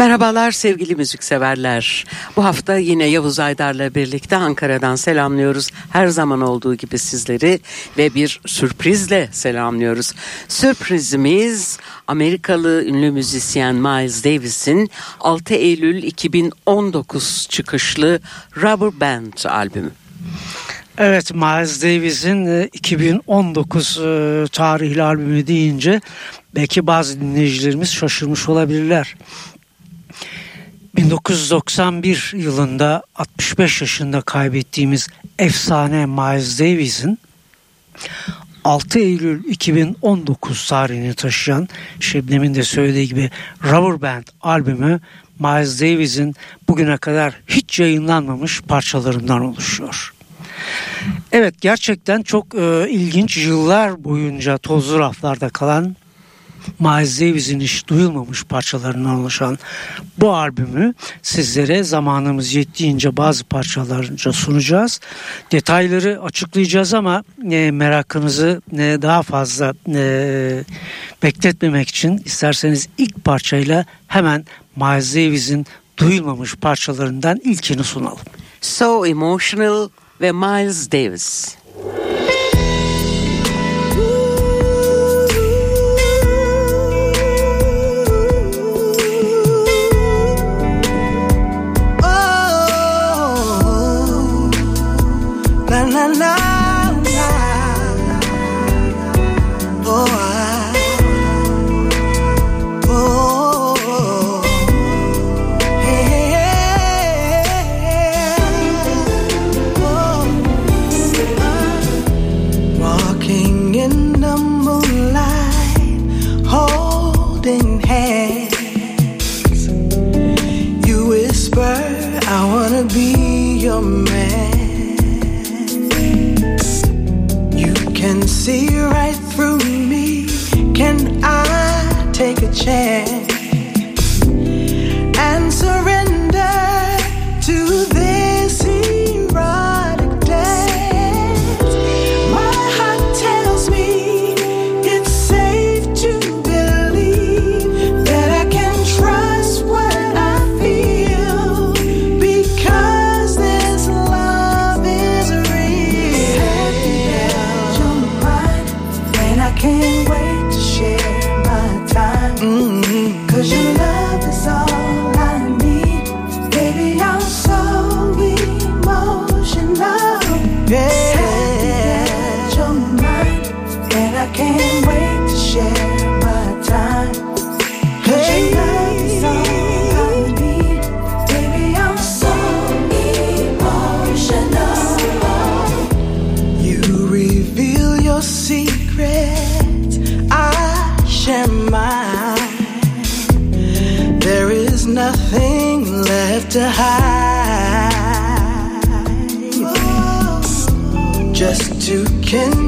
Merhabalar sevgili müzikseverler. Bu hafta yine Yavuz Aydar'la birlikte Ankara'dan selamlıyoruz. Her zaman olduğu gibi sizleri ve bir sürprizle selamlıyoruz. Sürprizimiz Amerikalı ünlü müzisyen Miles Davis'in 6 Eylül 2019 çıkışlı Rubber Band albümü. Evet Miles Davis'in 2019 e, e, tarihli albümü deyince belki bazı dinleyicilerimiz şaşırmış olabilirler. 1991 yılında 65 yaşında kaybettiğimiz efsane Miles Davis'in 6 Eylül 2019 tarihini taşıyan Şebnem'in de söylediği gibi Rubber Band albümü Miles Davis'in bugüne kadar hiç yayınlanmamış parçalarından oluşuyor. Evet gerçekten çok e, ilginç yıllar boyunca tozlu raflarda kalan Miles Davis'in hiç duyulmamış parçalarından oluşan bu albümü sizlere zamanımız yettiğince bazı parçalarınca sunacağız. Detayları açıklayacağız ama e, merakınızı e, daha fazla e, bekletmemek için isterseniz ilk parçayla hemen Miles Davis'in duyulmamış parçalarından ilkini sunalım. So Emotional ve Miles Davis. To be your man. You can see right through me. Can I take a chance? can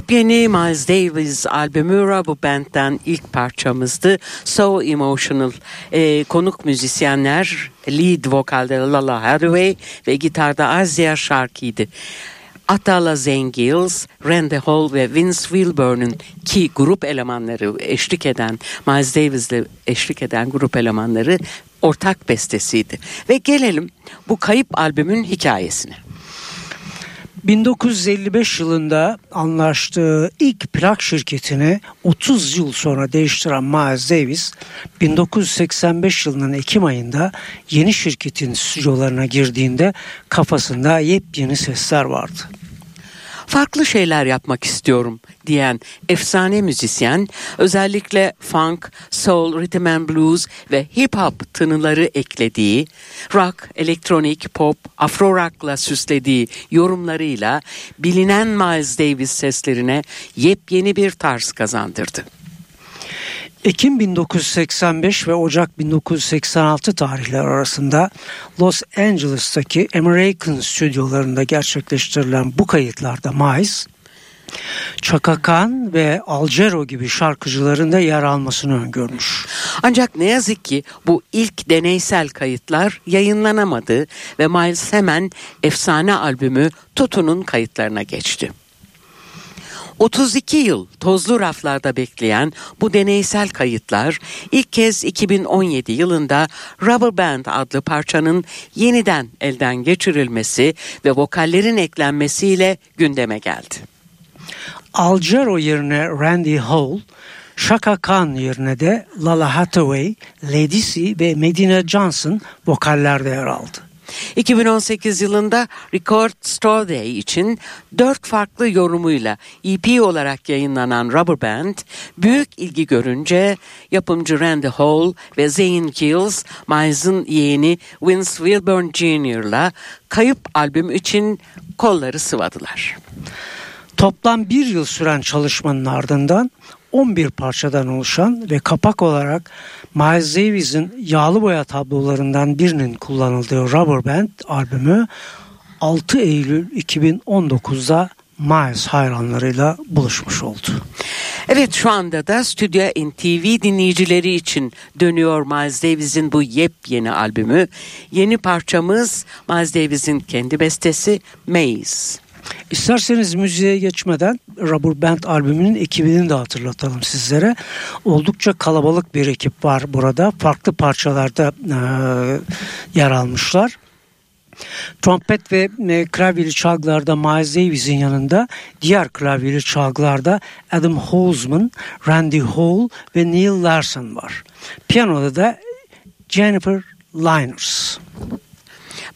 Yepyeni Miles Davis albümü Rubber Band'den ilk parçamızdı. So Emotional. Ee, konuk müzisyenler lead vokalde Lala Hathaway ve gitarda Asia Sharkey'di. Atala Zane Giles, Randy Hall ve Vince Wilburn'un ki grup elemanları eşlik eden, Miles Davis'le eşlik eden grup elemanları ortak bestesiydi. Ve gelelim bu kayıp albümün hikayesine. 1955 yılında anlaştığı ilk plak şirketini 30 yıl sonra değiştiren Miles Davis 1985 yılının Ekim ayında yeni şirketin stüdyolarına girdiğinde kafasında yepyeni sesler vardı farklı şeyler yapmak istiyorum diyen efsane müzisyen özellikle funk, soul, rhythm and blues ve hip hop tınıları eklediği, rock, elektronik, pop, afro rock'la süslediği yorumlarıyla bilinen Miles Davis seslerine yepyeni bir tarz kazandırdı. Ekim 1985 ve Ocak 1986 tarihleri arasında Los Angeles'taki American stüdyolarında gerçekleştirilen bu kayıtlarda Miles, Chaka Khan ve Algero gibi şarkıcıların da yer almasını öngörmüş. Ancak ne yazık ki bu ilk deneysel kayıtlar yayınlanamadı ve Miles hemen efsane albümü Tutu'nun kayıtlarına geçti. 32 yıl tozlu raflarda bekleyen bu deneysel kayıtlar ilk kez 2017 yılında Rubber Band adlı parçanın yeniden elden geçirilmesi ve vokallerin eklenmesiyle gündeme geldi. Algero yerine Randy Hall, Shaka Khan yerine de Lala Hathaway, Lady C ve Medina Johnson vokallerde yer aldı. 2018 yılında Record Store Day için dört farklı yorumuyla EP olarak yayınlanan Rubber Band büyük ilgi görünce yapımcı Randy Hall ve Zane Gilles Miles'ın yeğeni Vince Wilburn Jr.'la kayıp albüm için kolları sıvadılar. Toplam bir yıl süren çalışmanın ardından 11 parçadan oluşan ve kapak olarak Miles Davis'in yağlı boya tablolarından birinin kullanıldığı Rubber Band albümü 6 Eylül 2019'da Miles hayranlarıyla buluşmuş oldu. Evet şu anda da Stüdyo NTV dinleyicileri için dönüyor Miles Davis'in bu yepyeni albümü. Yeni parçamız Miles Davis'in kendi bestesi Maze. İsterseniz müziğe geçmeden Rubber Band albümünün ekibini de hatırlatalım sizlere. Oldukça kalabalık bir ekip var burada. Farklı parçalarda e, yer almışlar. Trompet ve e, klavyeli çalgılarda Miles Davis'in yanında diğer klavyeli çalgılarda Adam Holzman, Randy Hall ve Neil Larson var. Piyanoda da Jennifer Liners.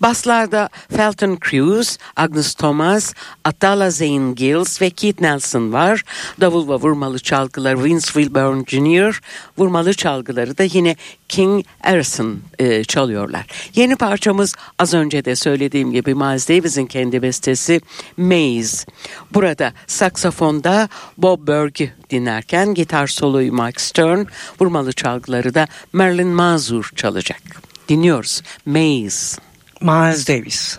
Baslarda Felton Cruz, Agnes Thomas, Atala Zane Gills ve Keith Nelson var. Davul ve vurmalı çalgılar Vince Wilburn Jr. Vurmalı çalgıları da yine King Harrison e, çalıyorlar. Yeni parçamız az önce de söylediğim gibi Miles Davis'in kendi bestesi Maze. Burada saksafonda Bob Berg'i dinlerken gitar soloyu Mike Stern, vurmalı çalgıları da Marilyn Mazur çalacak. Dinliyoruz Maze. Miles Davis.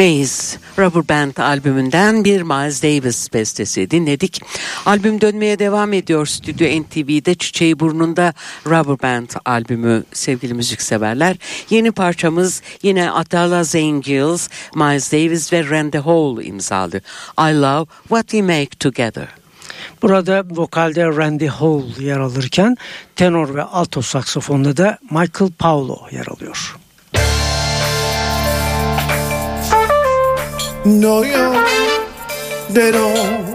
Maze, Rubber Band albümünden bir Miles Davis bestesi dinledik. Albüm dönmeye devam ediyor Stüdyo NTV'de Çiçeği Burnunda Rubber Band albümü sevgili müzikseverler. Yeni parçamız yine Atala's Angels, Miles Davis ve Randy Hall imzalı. I Love What We Make Together. Burada vokalde Randy Hall yer alırken tenor ve alto saksafonda da Michael Paulo yer alıyor. No, yo, they don't.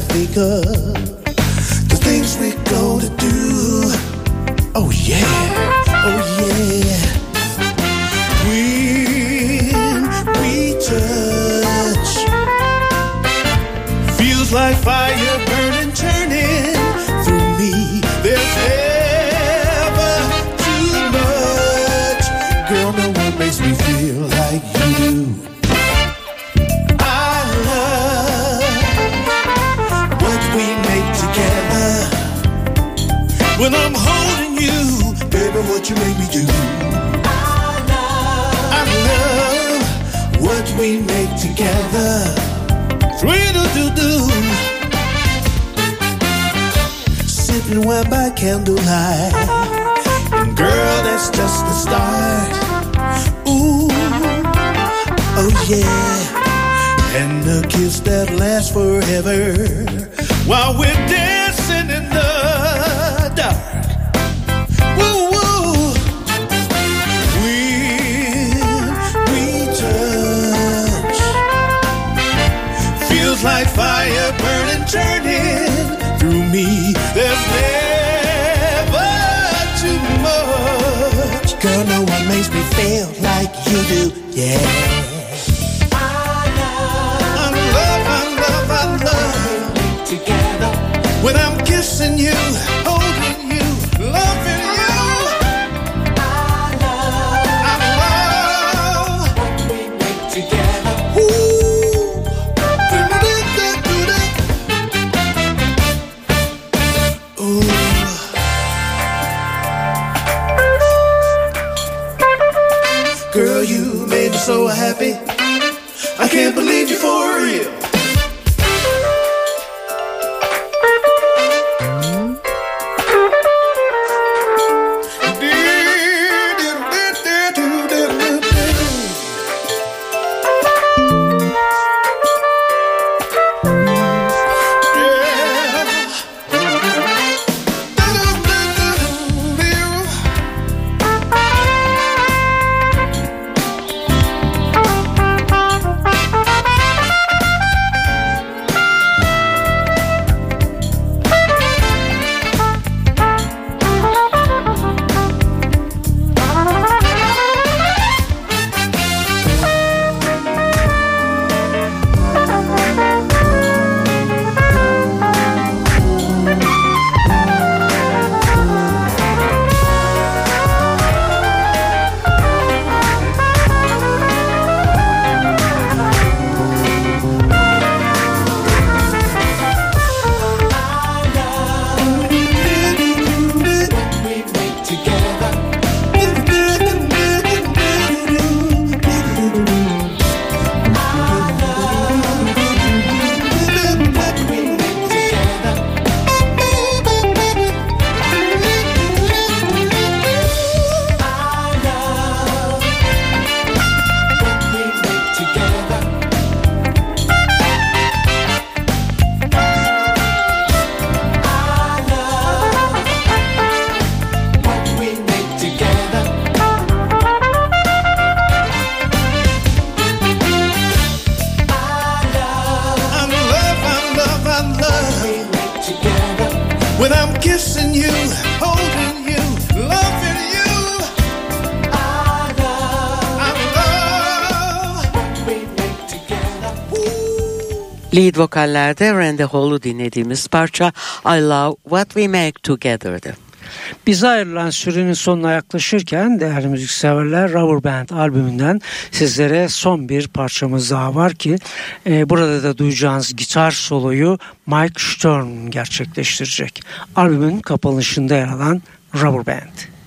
When I When I'm holding you, baby, what you make me do. I love I love what we make together. Sweet do do Sipping wine by candlelight. And girl, that's just the start. Ooh, oh yeah. And a kiss that lasts forever. While we're dancing Feels like fire burning, turning through me. There's never too much. Girl, no one makes me feel like you do. Yeah. I love, I love, I love. I love. Together. When I'm kissing you, Lead vokallerde Randy Hall'u dinlediğimiz parça I Love What We Make Together'dı. Bize ayrılan sürenin sonuna yaklaşırken değerli müzikseverler Rubber Band albümünden sizlere son bir parçamız daha var ki e, burada da duyacağınız gitar soloyu Mike Stern gerçekleştirecek. Albümün kapanışında yer alan Rubber Band.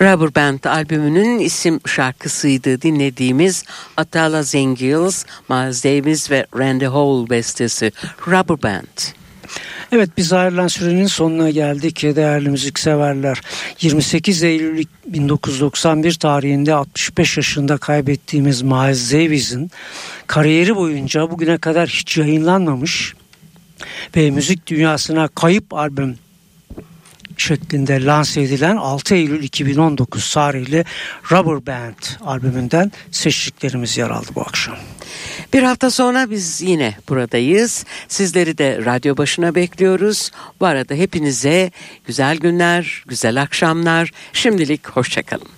Rubber Band albümünün isim şarkısıydı dinlediğimiz Atala Zengils, Miles Davis ve Randy Hall bestesi Rubber Band. Evet biz ayrılan sürenin sonuna geldik değerli müzikseverler. 28 Eylül 1991 tarihinde 65 yaşında kaybettiğimiz Miles Davis'in kariyeri boyunca bugüne kadar hiç yayınlanmamış ve müzik dünyasına kayıp albüm şeklinde lanse edilen 6 Eylül 2019 tarihli Rubber Band albümünden seçtiklerimiz yer aldı bu akşam. Bir hafta sonra biz yine buradayız. Sizleri de radyo başına bekliyoruz. Bu arada hepinize güzel günler, güzel akşamlar. Şimdilik hoşçakalın.